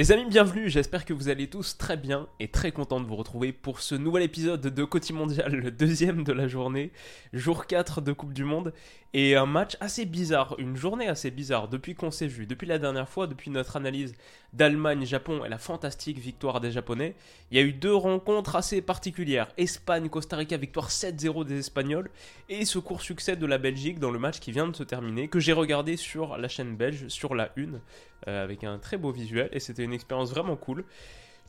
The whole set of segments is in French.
Les amis, bienvenue, j'espère que vous allez tous très bien et très content de vous retrouver pour ce nouvel épisode de Côté Mondial, le deuxième de la journée, jour 4 de Coupe du Monde, et un match assez bizarre, une journée assez bizarre depuis qu'on s'est vu, depuis la dernière fois, depuis notre analyse d'Allemagne-Japon et la fantastique victoire des Japonais. Il y a eu deux rencontres assez particulières, Espagne-Costa Rica, victoire 7-0 des Espagnols, et ce court succès de la Belgique dans le match qui vient de se terminer, que j'ai regardé sur la chaîne belge, sur la une, euh, avec un très beau visuel, et c'était une expérience vraiment cool.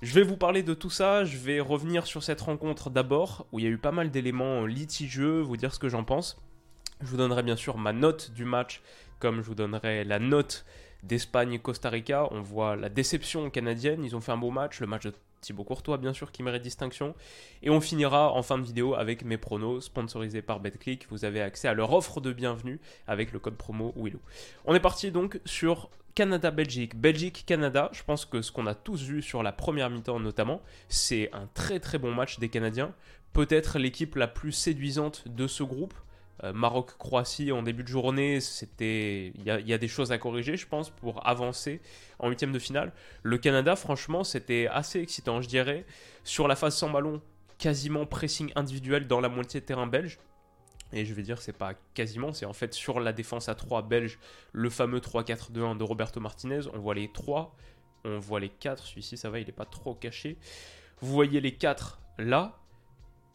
Je vais vous parler de tout ça, je vais revenir sur cette rencontre d'abord, où il y a eu pas mal d'éléments litigieux, vous dire ce que j'en pense. Je vous donnerai bien sûr ma note du match, comme je vous donnerai la note d'Espagne-Costa Rica. On voit la déception canadienne, ils ont fait un beau match, le match de Thibaut Courtois bien sûr qui mérite distinction. Et on finira en fin de vidéo avec mes pronos sponsorisés par BetClick. Vous avez accès à leur offre de bienvenue avec le code promo Willow. On est parti donc sur Canada-Belgique, Belgique-Canada, je pense que ce qu'on a tous vu sur la première mi-temps notamment, c'est un très très bon match des Canadiens. Peut-être l'équipe la plus séduisante de ce groupe. Euh, Maroc-Croatie en début de journée, c'était, il y, a des choses à corriger, je pense, pour avancer en huitième de finale. Le Canada, franchement, c'était assez excitant, je dirais. Sur la phase sans ballon, quasiment pressing individuel dans la moitié de terrain belge. Et je vais dire, c'est pas quasiment, c'est en fait sur la défense à 3 belge, le fameux 3-4-2-1 de Roberto Martinez. On voit les 3, on voit les 4, celui-ci ça va, il est pas trop caché. Vous voyez les 4 là.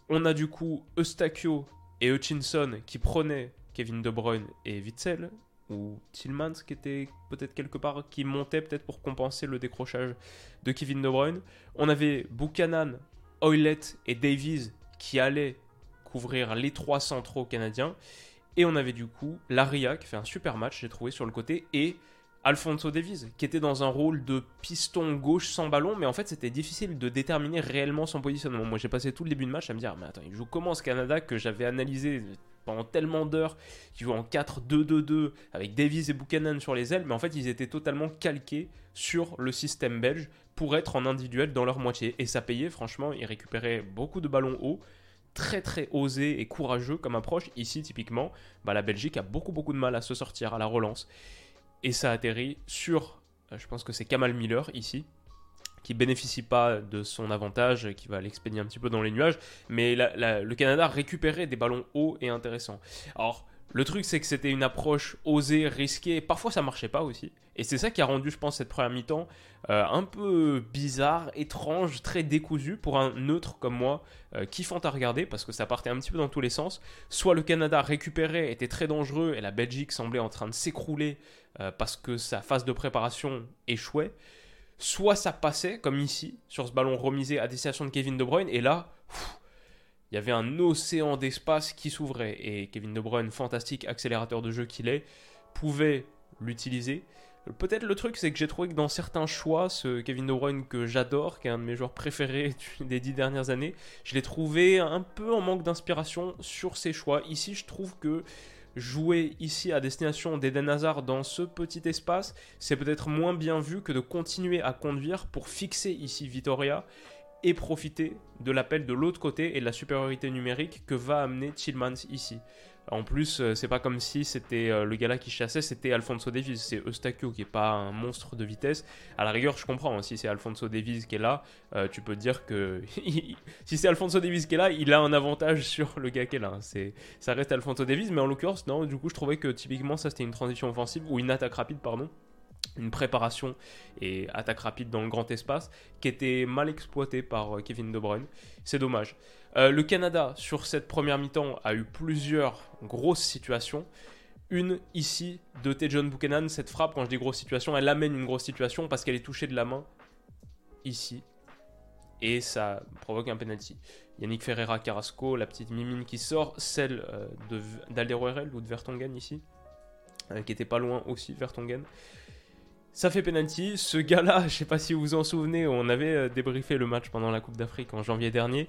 On a du coup Eustachio et Hutchinson qui prenaient Kevin De Bruyne et Witzel, ou Tillmans qui était peut-être quelque part, qui montait peut-être pour compenser le décrochage de Kevin De Bruyne. On avait Buchanan, Oilet et Davies qui allaient couvrir les trois centraux canadiens. Et on avait du coup Laria qui fait un super match, j'ai trouvé sur le côté, et Alfonso Davies, qui était dans un rôle de piston gauche sans ballon, mais en fait c'était difficile de déterminer réellement son positionnement. Moi j'ai passé tout le début de match à me dire, mais attends, il joue comment ce Canada que j'avais analysé pendant tellement d'heures, qui joue en 4-2-2-2 avec Davies et Buchanan sur les ailes, mais en fait ils étaient totalement calqués sur le système belge pour être en individuel dans leur moitié. Et ça payait, franchement, ils récupéraient beaucoup de ballons hauts très très osé et courageux comme approche. Ici, typiquement, bah, la Belgique a beaucoup beaucoup de mal à se sortir à la relance et ça atterrit sur, euh, je pense que c'est Kamal Miller ici, qui bénéficie pas de son avantage, qui va l'expédier un petit peu dans les nuages, mais le Canada récupérait des ballons hauts et intéressants. Alors, le truc, c'est que c'était une approche osée, risquée. Parfois, ça marchait pas aussi. Et c'est ça qui a rendu, je pense, cette première mi-temps euh, un peu bizarre, étrange, très décousue pour un neutre comme moi, euh, kiffant à regarder parce que ça partait un petit peu dans tous les sens. Soit le Canada récupérait, était très dangereux et la Belgique semblait en train de s'écrouler euh, parce que sa phase de préparation échouait. Soit ça passait, comme ici, sur ce ballon remisé à destination de Kevin De Bruyne, et là, il y avait un océan d'espace qui s'ouvrait. Et Kevin De Bruyne, fantastique accélérateur de jeu qu'il est, pouvait l'utiliser. Peut-être le truc, c'est que j'ai trouvé que dans certains choix, ce Kevin De Bruyne que j'adore, qui est un de mes joueurs préférés des dix dernières années, je l'ai trouvé un peu en manque d'inspiration sur ses choix. Ici, je trouve que jouer ici à destination d'Eden Hazard dans ce petit espace, c'est peut-être moins bien vu que de continuer à conduire pour fixer ici Vitoria et profiter de l'appel de l'autre côté et de la supériorité numérique que va amener Tillmans ici. En plus, euh, c'est pas comme si c'était euh, le gars là qui chassait, c'était Alfonso Davies. C'est Eustachio qui est pas un monstre de vitesse. À la rigueur, je comprends. Hein, si c'est Alfonso Davies qui est là, euh, tu peux dire que si c'est Alfonso Davies qui est là, il a un avantage sur le gars qui est là. C'est, ça reste Alfonso Davies, mais en l'occurrence, non. Du coup, je trouvais que typiquement ça c'était une transition offensive ou une attaque rapide, pardon une préparation et attaque rapide dans le grand espace qui était mal exploitée par euh, Kevin De Bruyne. C'est dommage. Euh, le Canada, sur cette première mi-temps, a eu plusieurs grosses situations. Une ici de Tejon Buchanan, cette frappe, quand je dis grosse situation, elle amène une grosse situation parce qu'elle est touchée de la main ici. Et ça provoque un penalty. Yannick Ferreira Carrasco, la petite mimine qui sort, celle euh, d'Alderoerel ou de Vertonghen ici, qui était pas loin aussi, Vertonghen. Ça fait penalty. Ce gars-là, je sais pas si vous vous en souvenez, on avait euh, débriefé le match pendant la Coupe d'Afrique en janvier dernier.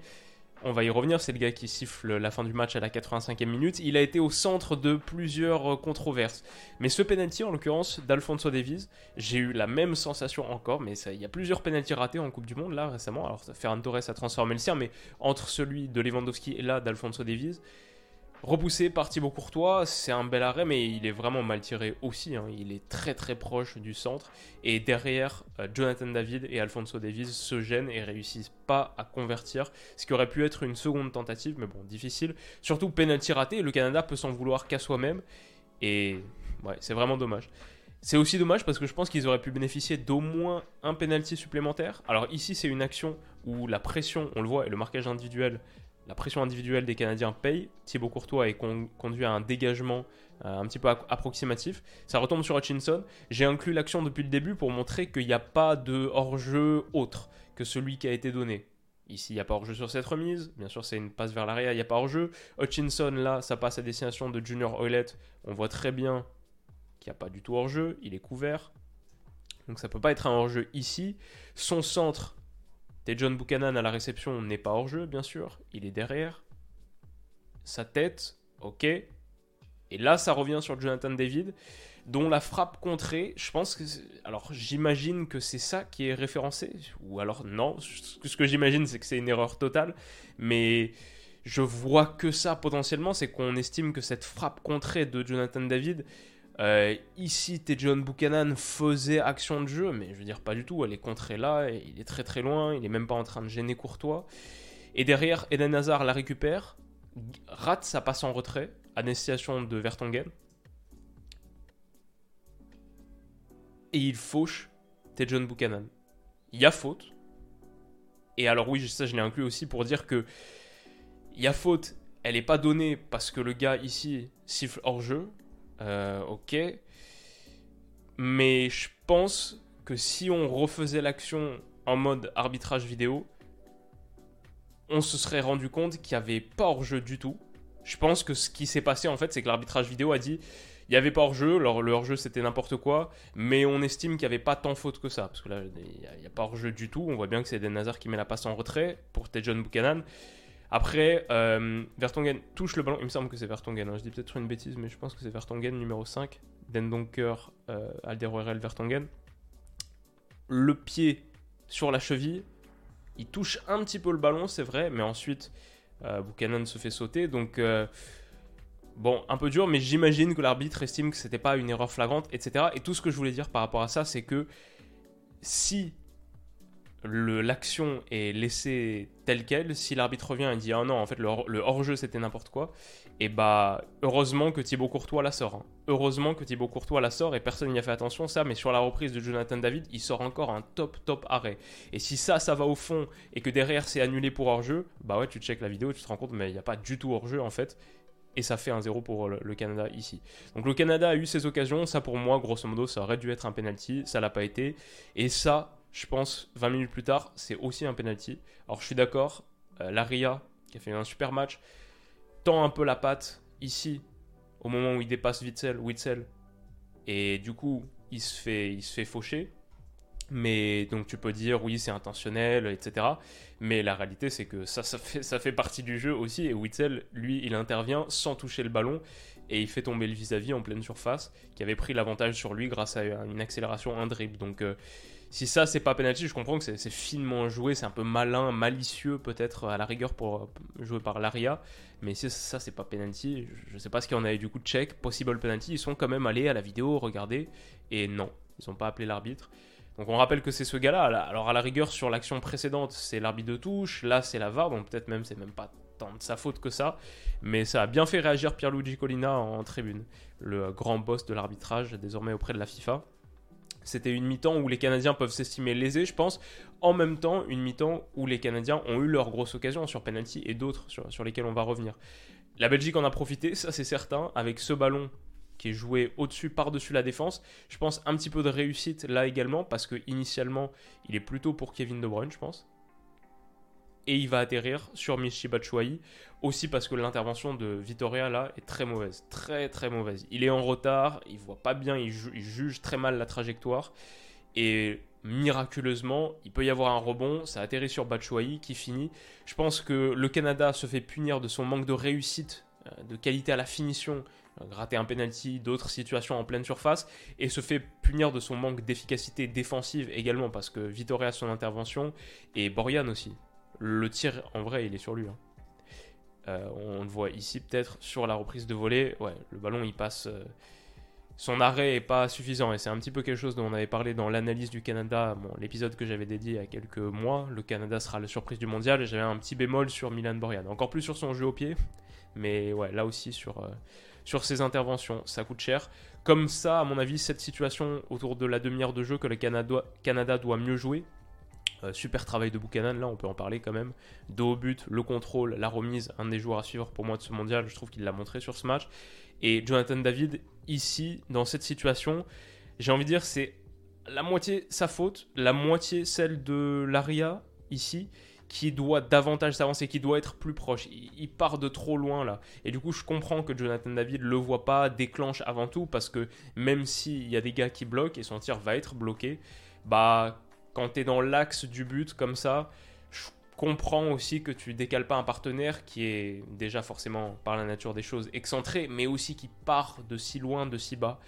On va y revenir, c'est le gars qui siffle la fin du match à la 85e minute. Il a été au centre de plusieurs euh, controverses. Mais ce penalty, en l'occurrence, d'Alfonso Davies, j'ai eu la même sensation encore, mais il y a plusieurs penalties ratés en Coupe du Monde là récemment. Alors Ferran Torres a transformé le sien, mais entre celui de Lewandowski et là d'Alfonso Davies, Repoussé par Thibaut Courtois, c'est un bel arrêt, mais il est vraiment mal tiré aussi. Hein. Il est très très proche du centre. Et derrière, euh, Jonathan David et Alfonso Davies se gênent et réussissent pas à convertir. Ce qui aurait pu être une seconde tentative, mais bon, difficile. Surtout penalty raté, le Canada peut s'en vouloir qu'à soi-même. Et ouais, c'est vraiment dommage. C'est aussi dommage parce que je pense qu'ils auraient pu bénéficier d'au moins un penalty supplémentaire. Alors ici, c'est une action où la pression, on le voit, et le marquage individuel la pression individuelle des Canadiens paye. Thibaut Courtois est conduit à un dégagement euh, un petit peu approximatif. Ça retombe sur Hutchinson. J'ai inclus l'action depuis le début pour montrer qu'il n'y a pas de hors-jeu autre que celui qui a été donné. Ici, il n'y a pas hors-jeu sur cette remise. Bien sûr, c'est une passe vers l'arrière, il n'y a pas hors-jeu. Hutchinson, là, ça passe à destination de Junior Oilette. On voit très bien qu'il n'y a pas du tout hors-jeu. Il est couvert. Donc ça ne peut pas être un hors-jeu ici. Son centre John Buchanan à la réception n'est pas hors jeu, bien sûr. Il est derrière. Sa tête, ok. Et là, ça revient sur Jonathan David, dont la frappe contrée, je pense que. Alors, j'imagine que c'est ça qui est référencé. Ou alors, non. Ce que j'imagine, c'est que c'est une erreur totale. Mais je vois que ça potentiellement, c'est qu'on estime que cette frappe contrée de Jonathan David euh, ici, John Buchanan faisait action de jeu, mais je veux dire pas du tout. Elle est contrée là, il est très très loin, il est même pas en train de gêner Courtois. Et derrière, Eden Hazard la récupère, rate sa passe en retrait à destination de Vertonghen. Et il fauche John Buchanan. Il y a faute. Et alors oui, ça je l'ai inclus aussi pour dire que il y a faute, elle n'est pas donnée parce que le gars ici siffle hors jeu, euh, ok. Mais je pense que si on refaisait l'action en mode arbitrage vidéo, on se serait rendu compte qu'il n'y avait pas hors-jeu du tout. Je pense que ce qui s'est passé en fait, c'est que l'arbitrage vidéo a dit il n'y avait pas hors-jeu, alors le hors-jeu c'était n'importe quoi, mais on estime qu'il n'y avait pas tant faute que ça, parce que là il n'y a, pas hors-jeu du tout, on voit bien que c'est Eden Hazard qui met la passe en retrait pour Tejon Buchanan. Après, euh, Vertonghen touche le ballon. Il me semble que c'est Vertonghen. Hein. Je dis peut-être une bêtise, mais je pense que c'est Vertonghen numéro 5. Dendonker, euh, Alderweireld, Vertonghen. Le pied sur la cheville. Il touche un petit peu le ballon, c'est vrai, mais ensuite, euh, Buchanan se fait sauter. Donc, euh, bon, un peu dur, mais j'imagine que l'arbitre estime que c'était pas une erreur flagrante, etc. Et tout ce que je voulais dire par rapport à ça, c'est que si l'action est laissée telle qu'elle, si l'arbitre revient et dit ah non en fait le, hors-jeu c'était n'importe quoi, et bah heureusement que Thibaut Courtois la sort. Hein. Heureusement que Thibaut Courtois la sort et personne n'y a fait attention ça, mais sur la reprise de Jonathan David, il sort encore un top top arrêt. Et si ça ça va au fond et que derrière c'est annulé pour hors-jeu, bah ouais tu check la vidéo, tu te rends compte mais il n'y a pas du tout hors-jeu en fait. Et ça fait un 0 pour le, Canada ici. Donc le Canada a eu ses occasions, ça pour moi, grosso modo, ça aurait dû être un penalty, ça l'a pas été. Et ça, je pense 20 minutes plus tard, c'est aussi un penalty. Alors je suis d'accord, euh, Laria, qui a fait un super match, tend un peu la patte ici, au moment où il dépasse Witzel, et du coup, il se fait, il se fait faucher. Mais donc tu peux dire oui c'est intentionnel, etc. Mais la réalité c'est que ça, ça fait, ça fait partie du jeu aussi. Et Witzel, lui, il intervient sans toucher le ballon et il fait tomber le vis-à-vis en pleine surface, qui avait pris l'avantage sur lui grâce à une accélération, un dribble. Donc euh, si ça c'est pas penalty, je comprends que c'est finement joué, c'est un peu malin, malicieux peut-être à la rigueur pour jouer par l'ARIA, mais si ça c'est pas penalty, je sais pas ce qu'il y en avait du coup de check, possible penalty, ils sont quand même allés à la vidéo regarder et non, ils ont pas appelé l'arbitre. Donc on rappelle que c'est ce gars-là. Alors à la rigueur sur l'action précédente, c'est l'arbitre de touche, là c'est la VAR, donc peut-être même c'est même pas tant de sa faute que ça, mais ça a bien fait réagir Pierluigi Colina en tribune, le grand boss de l'arbitrage désormais auprès de la FIFA. C'était une mi-temps où les Canadiens peuvent s'estimer lésés, je pense. En même temps, une mi-temps où les Canadiens ont eu leur grosse occasion sur penalty et d'autres sur, sur lesquels on va revenir. La Belgique en a profité, ça c'est certain, avec ce ballon qui est joué au-dessus, par-dessus la défense. Je pense un petit peu de réussite là également, parce que initialement, il est plutôt pour Kevin De Bruyne, je pense. Et il va atterrir sur Michi Batshuayi. Aussi parce que l'intervention de Vitoria là est très mauvaise, très très mauvaise. Il est en retard, il voit pas bien, il, juge très mal la trajectoire. Et miraculeusement, il peut y avoir un rebond, ça atterrit sur Batshuayi qui finit. Je pense que le Canada se fait punir de son manque de réussite, euh, de qualité à la finition, euh, gratter un penalty, d'autres situations en pleine surface, et se fait punir de son manque d'efficacité défensive également, parce que Vitoria a son intervention, et Borian aussi. Le tir, en vrai, il est sur lui. Hein. Euh, on le voit ici peut-être sur la reprise de volée. Ouais, le ballon il passe son arrêt est pas suffisant et c'est un petit peu quelque chose dont on avait parlé dans l'analyse du Canada, l'épisode que j'avais dédié il y a quelques mois. Le Canada sera la surprise du mondial et j'avais un petit bémol sur Milan Borjan, encore plus sur son jeu au pied, mais ouais, là aussi sur, euh, sur ses interventions, ça coûte cher. Comme ça, à mon avis, cette situation autour de la demi-heure de jeu que le Canada, Canada doit mieux jouer. Euh, super travail de Buchanan, là on peut en parler quand même. Dos au but, le contrôle, la remise, un des joueurs à suivre pour moi de ce mondial, je trouve qu'il l'a montré sur ce match. Et Jonathan David, ici, dans cette situation, j'ai envie de dire, c'est la moitié sa faute, la moitié celle de l'Aria, ici, qui doit davantage s'avancer, qui doit être plus proche. Il, part de trop loin là. Et du coup, je comprends que Jonathan David le voit pas, déclenche avant tout, parce que même s'il y a des gars qui bloquent et son tir va être bloqué, bah, quand tu es dans l'axe du but comme ça, comprends aussi que tu décales pas un partenaire qui est déjà forcément par la nature des choses excentré, mais aussi qui part de si loin, de si bas.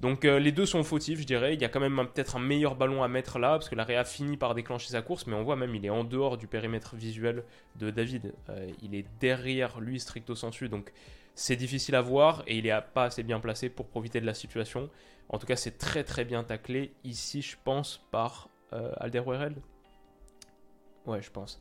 Donc euh, les deux sont fautifs, je dirais. Il y a quand même peut-être un meilleur ballon à mettre là, parce que la Réa finit par déclencher sa course, mais on voit même il est en dehors du périmètre visuel de David. Euh, il est derrière lui stricto sensu, donc c'est difficile à voir et il est pas assez bien placé pour profiter de la situation. En tout cas, c'est très très bien taclé ici, je pense, par Alderweireld. Ouais, je pense.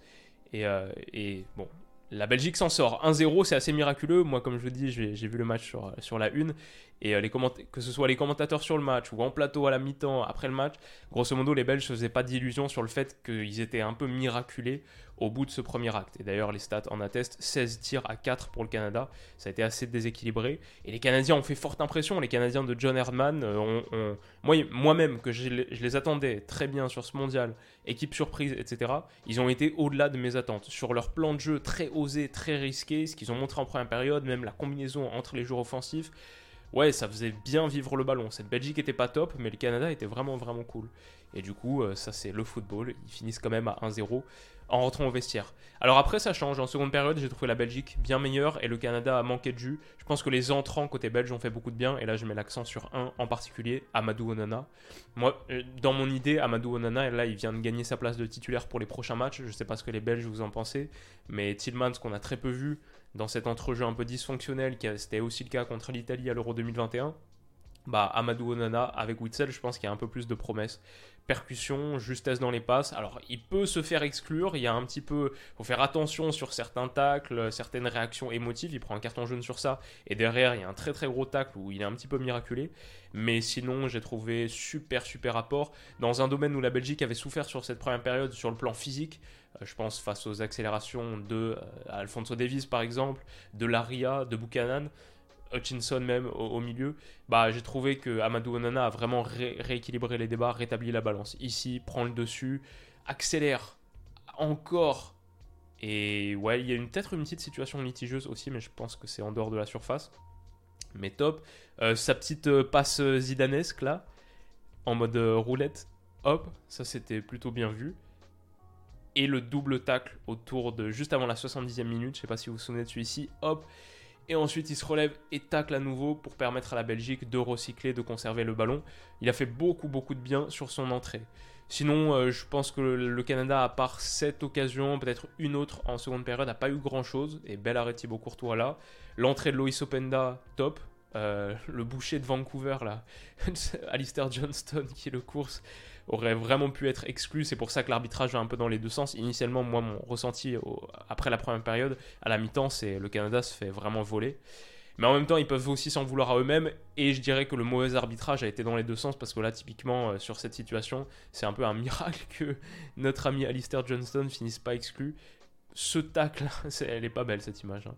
Et, euh, et bon, la Belgique s'en sort. 1-0, c'est assez miraculeux. Moi, comme je vous dis, j'ai vu le match sur la une. Et euh, les que ce soit les commentateurs sur le match ou en plateau à la mi-temps, après le match, grosso modo, les Belges ne faisaient pas d'illusions sur le fait qu'ils étaient un peu miraculés au bout de ce premier acte. Et d'ailleurs, les stats en attestent 16 tirs à 4 pour le Canada. Ça a été assez déséquilibré. Et les Canadiens ont fait forte impression. Les Canadiens de John Herdman, euh, moi-même, que je les, attendais très bien sur ce mondial, équipe surprise, etc., ils ont été au-delà de mes attentes. Sur leur plan de jeu très osé, très risqué, ce qu'ils ont montré en première période, même la combinaison entre les joueurs offensifs ouais, ça faisait bien vivre le ballon. Cette Belgique était pas top, mais le Canada était vraiment, vraiment cool. Et du coup, euh, ça c'est le football. Ils finissent quand même à 1-0 en rentrant au vestiaire. Alors après, ça change. En seconde période, j'ai trouvé la Belgique bien meilleure et le Canada a manqué de jus. Je pense que les entrants côté belge ont fait beaucoup de bien. Et là, je mets l'accent sur un en particulier, Amadou Onana. Moi, euh, dans mon idée, Amadou Onana, là, il vient de gagner sa place de titulaire pour les prochains matchs. Je sais pas ce que les Belges vous en pensez, mais Tillmans, qu'on a très peu vu, dans cet entrejeu un peu dysfonctionnel, qui c'était aussi le cas contre l'Italie à l'Euro 2021, bah, Amadou Onana avec Witzel, je pense qu'il y a un peu plus de promesses. Percussion, justesse dans les passes. Alors, il peut se faire exclure. Il y a un petit peu. faut faire attention sur certains tacles, certaines réactions émotives. Il prend un carton jaune sur ça. Et derrière, il y a un très très gros tacle où il est un petit peu miraculé. Mais sinon, j'ai trouvé super super rapport. Dans un domaine où la Belgique avait souffert sur cette première période, sur le plan physique, euh, je pense face aux accélérations de euh, Alfonso Davis par exemple, de Laria, de Buchanan. Hutchinson même au, milieu, bah, j'ai trouvé que Amadou Onana a vraiment rééquilibré les débats, rétabli la balance. Ici, prend le dessus, accélère encore. Et ouais, il y a peut-être une petite situation litigieuse aussi, mais je pense que c'est en dehors de la surface. Mais top. Euh, sa petite euh, passe zidanesque là, en mode euh, roulette, hop, ça c'était plutôt bien vu. Et le double tacle autour de juste avant la 70e minute, je sais pas si vous vous souvenez de celui-ci, hop, et ensuite, il se relève et tacle à nouveau pour permettre à la Belgique de recycler, de conserver le ballon. Il a fait beaucoup, beaucoup de bien sur son entrée. Sinon, euh, je pense que le, Canada, à part cette occasion, peut-être une autre en seconde période, n'a pas eu grand-chose. Et bel arrêt Thibaut Courtois là. L'entrée de Loïs Openda, top. Euh, le boucher de Vancouver, là. Alistair Johnston qui le course aurait vraiment pu être exclu. C'est pour ça que l'arbitrage va un peu dans les deux sens. Initialement, moi, mon ressenti après la première période, à la mi-temps, c'est le Canada se fait vraiment voler. Mais en même temps, ils peuvent aussi s'en vouloir à eux-mêmes. Et je dirais que le mauvais arbitrage a été dans les deux sens parce que là, typiquement, euh, sur cette situation, c'est un peu un miracle que notre ami Alistair Johnston finisse pas exclu. Ce tacle, elle est pas belle cette image. Hein.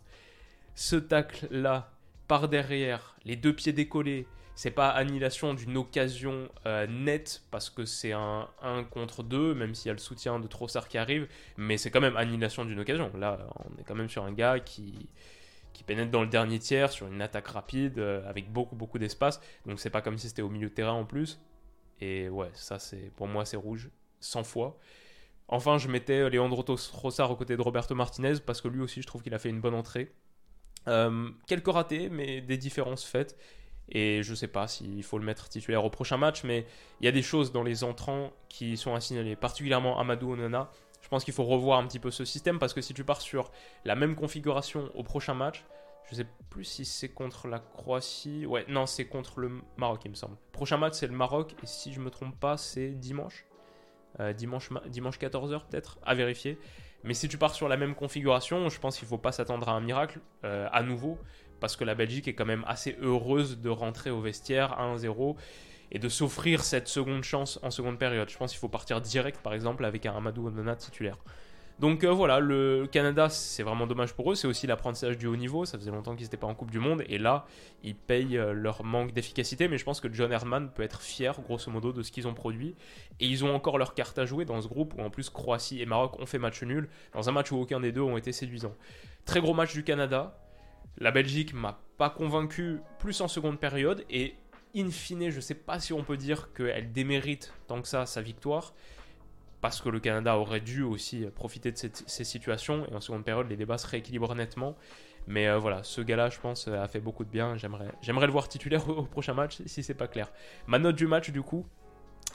Ce tacle là, par derrière, les deux pieds décollés, c'est pas annihilation d'une occasion euh, nette parce que c'est un 1 contre 2, même s'il y a le soutien de Trossard qui arrive, mais c'est quand même annihilation d'une occasion. Là, on est quand même sur un gars qui, qui pénètre dans le dernier tiers sur une attaque rapide euh, avec beaucoup beaucoup d'espace. Donc c'est pas comme si c'était au milieu de terrain en plus. Et ouais, ça c'est pour moi c'est rouge 100 fois. Enfin, je mettais Leandro Trossard aux côtés de Roberto Martinez parce que lui aussi je trouve qu'il a fait une bonne entrée. Euh, quelques ratés, mais des différences faites. Et je sais pas s'il faut le mettre titulaire au prochain match, mais il y a des choses dans les entrants qui sont à signaler, particulièrement Amadou Onana. Je pense qu'il faut revoir un petit peu ce système parce que si tu pars sur la même configuration au prochain match, je sais plus si c'est contre la Croatie. Ouais, non, c'est contre le Maroc, il me semble. Prochain match, c'est le Maroc, et si je me trompe pas, c'est dimanche. Euh, dimanche, dimanche 14h peut-être, à vérifier. Mais si tu pars sur la même configuration, je pense qu'il ne faut pas s'attendre à un miracle euh, à nouveau parce que la Belgique est quand même assez heureuse de rentrer au vestiaire 1-0 et de s'offrir cette seconde chance en seconde période. Je pense qu'il faut partir direct, par exemple, avec un Amadou Onana titulaire. Donc euh, voilà, le Canada, c'est vraiment dommage pour eux. C'est aussi l'apprentissage du haut niveau. Ça faisait longtemps qu'ils n'étaient pas en Coupe du Monde. Et là, ils payent euh, leur manque d'efficacité. Mais je pense que John Herman peut être fier, grosso modo, de ce qu'ils ont produit. Et ils ont encore leur carte à jouer dans ce groupe où, en plus, Croatie et Maroc ont fait match nul. Dans un match où aucun des deux ont été séduisants. Très gros match du Canada. La Belgique m'a pas convaincu plus en seconde période et in fine, je sais pas si on peut dire qu'elle démérite tant que ça sa victoire parce que le Canada aurait dû aussi profiter de ces situations et en seconde période les débats se rééquilibrent nettement. Mais euh, voilà, ce gars-là, je pense, a fait beaucoup de bien. J'aimerais, j'aimerais le voir titulaire au, prochain match si c'est pas clair. Ma note du match, du coup,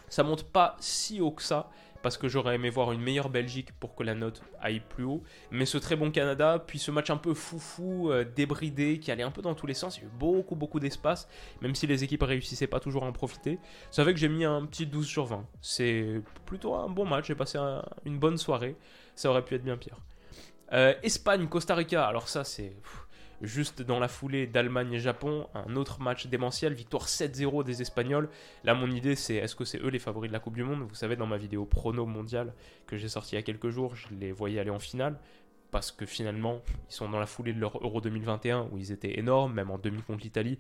ça monte pas si haut que ça parce que j'aurais aimé voir une meilleure Belgique pour que la note aille plus haut. Mais ce très bon Canada, puis ce match un peu foufou, euh, débridé, qui allait un peu dans tous les sens, il y a eu beaucoup, beaucoup d'espace, même si les équipes réussissaient pas toujours à en profiter. Ça fait que j'ai mis un petit 12 sur 20. C'est plutôt un bon match, j'ai passé une bonne soirée. Ça aurait pu être bien pire. Euh, Espagne, Costa Rica, alors ça c'est juste dans la foulée d'Allemagne et Japon, un autre match démentiel, victoire 7-0 des Espagnols. Là, mon idée, c'est est-ce que c'est eux les favoris de la Coupe du Monde? Vous savez, dans ma vidéo prono mondial que j'ai sorti il y a quelques jours, je les voyais aller en finale. Parce que finalement, ils sont dans la foulée de leur Euro 2021 où ils étaient énormes, même en demi contre l'Italie.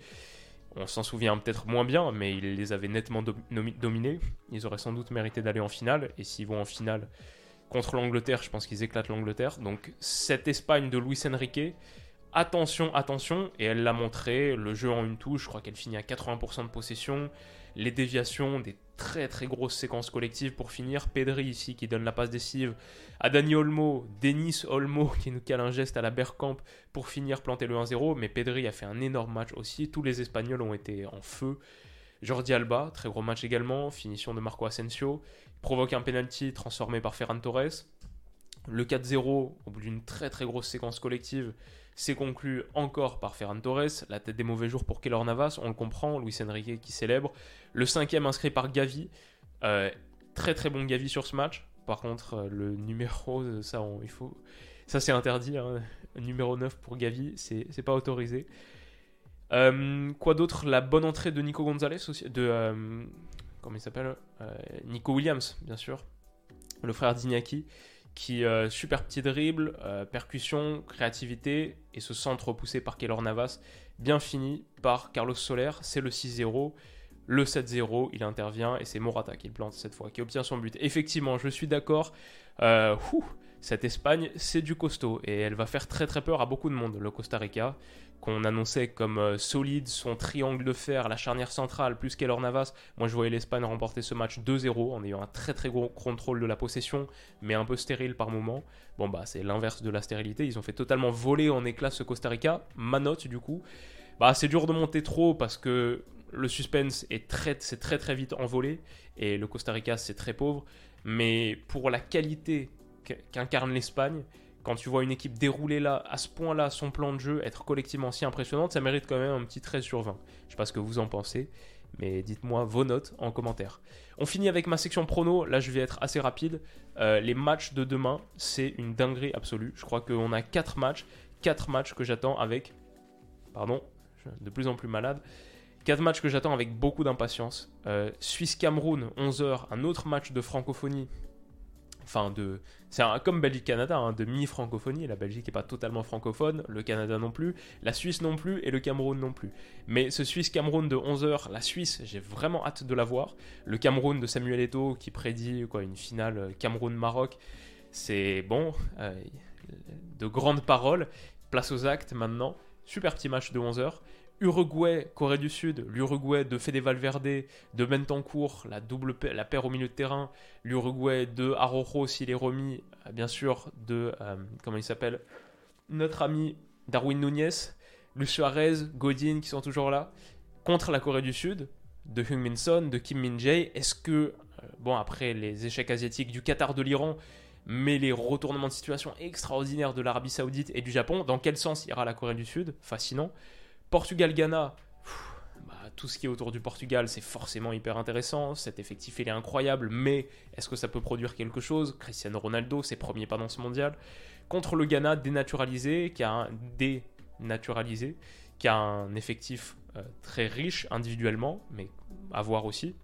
On s'en souvient peut-être moins bien, mais ils les avaient nettement dominés. Ils auraient sans doute mérité d'aller en finale. Et s'ils vont en finale contre l'Angleterre, je pense qu'ils éclatent l'Angleterre. Donc cette Espagne de Luis Enrique, attention, attention, et elle l'a montré, le jeu en une touche, je crois qu'elle finit à 80% de possession, les déviations, des très très grosses séquences collectives pour finir, Pedri ici qui donne la passe décisive à Dani Olmo, Denis Olmo qui nous cale un geste à la Bergkamp pour finir planter le 1-0, mais Pedri a fait un énorme match aussi, tous les Espagnols ont été en feu, Jordi Alba, très gros match également, finition de Marco Asensio, provoque un penalty transformé par Ferran Torres, le 4-0 au bout d'une très très grosse séquence collective, c'est conclu encore par Ferran Torres, la tête des mauvais jours pour Keylor Navas, on le comprend, Luis Enrique qui célèbre. Le cinquième inscrit par Gavi, euh, très très bon Gavi sur ce match. Par contre, euh, le numéro, euh, ça, il faut, ça c'est interdit. Hein. Numéro 9 pour Gavi, c'est pas autorisé. quoi d'autre? La bonne entrée de Nico Gonzalez aussi, de comment il s'appelle Nico Williams, bien sûr, le frère d'Iñaki qui euh, super petit dribble, euh, percussion, créativité et ce centre poussé par Keylor Navas, bien fini par Carlos Soler, c'est le 6-0. Le 7-0, il intervient et c'est Morata qui plante cette fois, qui obtient son but. Effectivement, je suis d'accord. Euh, cette Espagne, c'est du costaud et elle va faire très très peur à beaucoup de monde, le Costa Rica qu'on annonçait comme euh, solide, son triangle de fer, la charnière centrale, plus qu'Elor Navas. Moi, je voyais l'Espagne remporter ce match 2-0 en ayant un très très gros contrôle de la possession, mais un peu stérile par moment. Bon, bah, c'est l'inverse de la stérilité. Ils ont fait totalement voler en éclats ce Costa Rica. Ma note, du coup, bah, c'est dur de monter trop parce que le suspense est très, c'est très très vite envolé et le Costa Rica, c'est très pauvre. Mais pour la qualité qu'incarne l'Espagne, quand tu vois une équipe dérouler là, à ce point-là, son plan de jeu, être collectivement si impressionnante, ça mérite quand même un petit 13 sur 20. Je sais pas ce que vous en pensez, mais dites-moi vos notes en commentaire. On finit avec ma section prono, là je vais être assez rapide. Euh, les matchs de demain, c'est une dinguerie absolue. Je crois qu'on a 4 matchs, 4 matchs que j'attends avec... Pardon, de plus en plus malade. 4 matchs que j'attends avec beaucoup d'impatience. Euh, Suisse-Cameroun, 11h, un autre match de francophonie enfin de c'est comme Belgique-Canada, hein, de mi-francophonie. La Belgique n'est pas totalement francophone, le Canada non plus, la Suisse non plus et le Cameroun non plus. Mais ce Suisse-Cameroun de 11h, la Suisse, j'ai vraiment hâte de la voir. Le Cameroun de Samuel Eto'o qui prédit quoi, une finale Cameroun-Maroc, c'est bon, euh, de grandes paroles. Place aux actes maintenant. Super petit match de 11h. Uruguay, Corée du Sud, l'Uruguay de Fede Valverde, de Bentancourt, la double la paire au milieu de terrain, l'Uruguay de Arojo s'il est remis, euh, bien sûr, de, euh, comment il s'appelle, notre ami Darwin Nunez, Luis Suarez, Godin qui sont toujours là, contre la Corée du Sud, de Hung Min Son, de Kim Min Jae. Est-ce que, euh, bon, après les échecs asiatiques du Qatar, de l'Iran, mais les retournements de situation extraordinaires de l'Arabie Saoudite et du Japon, dans quel sens ira la Corée du Sud? Fascinant. Portugal-Ghana, bah, tout ce qui est autour du Portugal, c'est forcément hyper intéressant. Cet effectif, il est incroyable, mais est-ce que ça peut produire quelque chose? Cristiano Ronaldo, ses premiers pas dans ce mondial. Contre le Ghana dénaturalisé, qui a un dénaturalisé, qui a un effectif euh, très riche individuellement, mais à voir aussi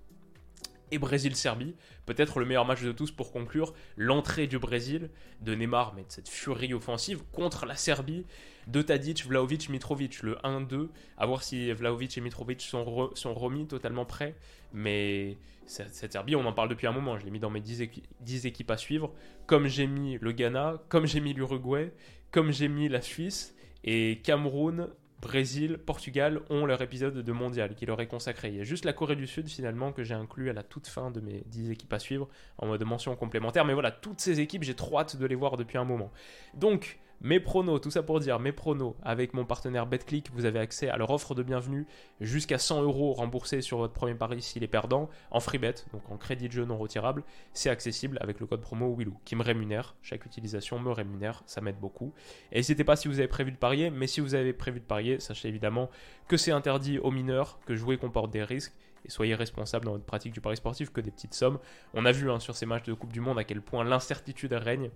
et Brésil-Serbie. Peut-être le meilleur match de tous pour conclure. L'entrée du Brésil, de Neymar, mais de cette furie offensive, contre la Serbie, de Tadic, Vlaovic, Mitrovic. Le 1-2. À voir si Vlaovic et Mitrovic sont, sont remis totalement prêts. Mais cette, Serbie, on en parle depuis un moment. Je l'ai mis dans mes 10, 10 équipes à suivre. Comme j'ai mis le Ghana, comme j'ai mis l'Uruguay, comme j'ai mis la Suisse. Et Cameroun, Brésil, Portugal ont leur épisode de mondial qui leur est consacré. Il y a juste la Corée du Sud finalement que j'ai inclus à la toute fin de mes 10 équipes à suivre en mode mention complémentaire. Mais voilà, toutes ces équipes, j'ai trop hâte de les voir depuis un moment. Donc, mes pronos, tout ça pour dire, mes pronos avec mon partenaire BetClick, vous avez accès à leur offre de bienvenue jusqu'à 100 euros remboursés sur votre premier pari s'il est perdant en free bet, donc en crédit de jeu non retirable. C'est accessible avec le code promo Willou qui me rémunère. Chaque utilisation me rémunère, ça m'aide beaucoup. Et n'hésitez pas si vous avez prévu de parier, mais si vous avez prévu de parier, sachez évidemment que c'est interdit aux mineurs, que jouer comporte des risques et soyez responsable dans votre pratique du pari sportif que des petites sommes. On a vu hein, sur ces matchs de Coupe du Monde à quel point l'incertitude règne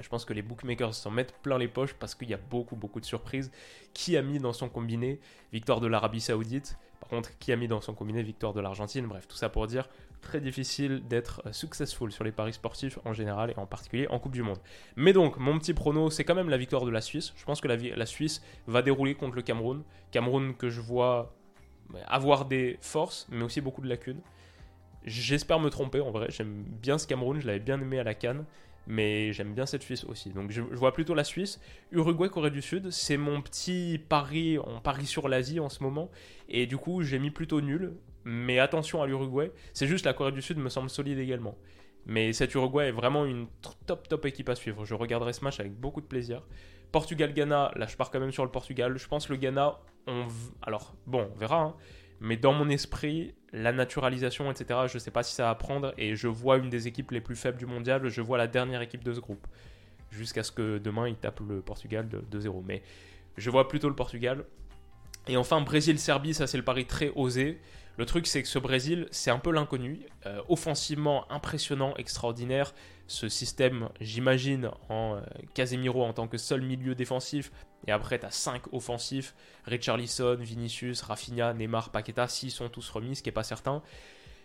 je pense que les bookmakers s'en mettent plein les poches parce qu'il y a beaucoup, beaucoup de surprises. Qui a mis dans son combiné victoire de l'Arabie Saoudite? Par contre, qui a mis dans son combiné victoire de l'Argentine? Bref, tout ça pour dire très difficile d'être euh, successful sur les paris sportifs en général et en particulier en Coupe du Monde. Mais donc, mon petit prono, c'est quand même la victoire de la Suisse. Je pense que la, Suisse va dérouler contre le Cameroun. Cameroun que je vois avoir des forces, mais aussi beaucoup de lacunes. J'espère me tromper en vrai. J'aime bien ce Cameroun, je l'avais bien aimé à la Cannes mais j'aime bien cette Suisse aussi. Donc je, vois plutôt la Suisse. Uruguay, Corée du Sud, c'est mon petit pari, on parie sur l'Asie en ce moment. Et du coup, j'ai mis plutôt nul. Mais attention à l'Uruguay. C'est juste la Corée du Sud me semble solide également. Mais cet Uruguay est vraiment une top top équipe à suivre. Je regarderai ce match avec beaucoup de plaisir. Portugal-Ghana, là je pars quand même sur le Portugal. Je pense le Ghana, on... alors bon, on verra. Hein. Mais dans mon esprit, la naturalisation, etc., je ne sais pas si ça va prendre. Et je vois une des équipes les plus faibles du mondial. Je vois la dernière équipe de ce groupe. Jusqu'à ce que demain, ils tapent le Portugal de 2-0. Mais je vois plutôt le Portugal. Et enfin, Brésil-Serbie, ça c'est le pari très osé. Le truc, c'est que ce Brésil, c'est un peu l'inconnu. Euh, offensivement impressionnant, extraordinaire. Ce système, j'imagine, en euh, Casemiro en tant que seul milieu défensif. Et après, tu as 5 offensifs. Richarlison, Vinicius, Rafinha, Neymar, Paqueta, s'ils sont tous remis, ce qui n'est pas certain.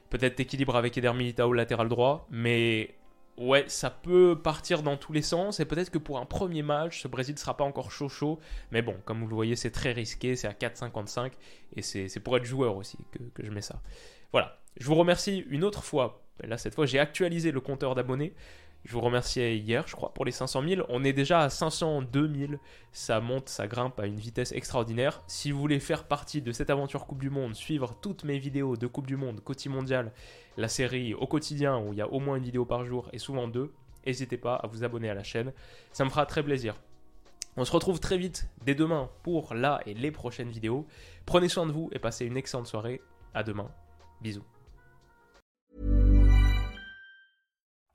Peut-être équilibre avec Eder Militao latéral droit. Mais ouais, ça peut partir dans tous les sens. Et peut-être que pour un premier match, ce Brésil ne sera pas encore chaud chaud. Mais bon, comme vous le voyez, c'est très risqué. C'est à 4,55. Et c'est pour être joueur aussi que, que, je mets ça. Voilà. Je vous remercie une autre fois. Là, cette fois, j'ai actualisé le compteur d'abonnés. Je vous remerciais hier, je crois, pour les 500 000. On est déjà à 502 000. Ça monte, ça grimpe à une vitesse extraordinaire. Si vous voulez faire partie de cette aventure Coupe du Monde, suivre toutes mes vidéos de Coupe du Monde, Côté Mondial, la série au quotidien où il y a au moins une vidéo par jour et souvent deux, n'hésitez pas à vous abonner à la chaîne. Ça me fera très plaisir. On se retrouve très vite dès demain pour la et les prochaines vidéos. Prenez soin de vous et passez une excellente soirée. À demain. Bisous.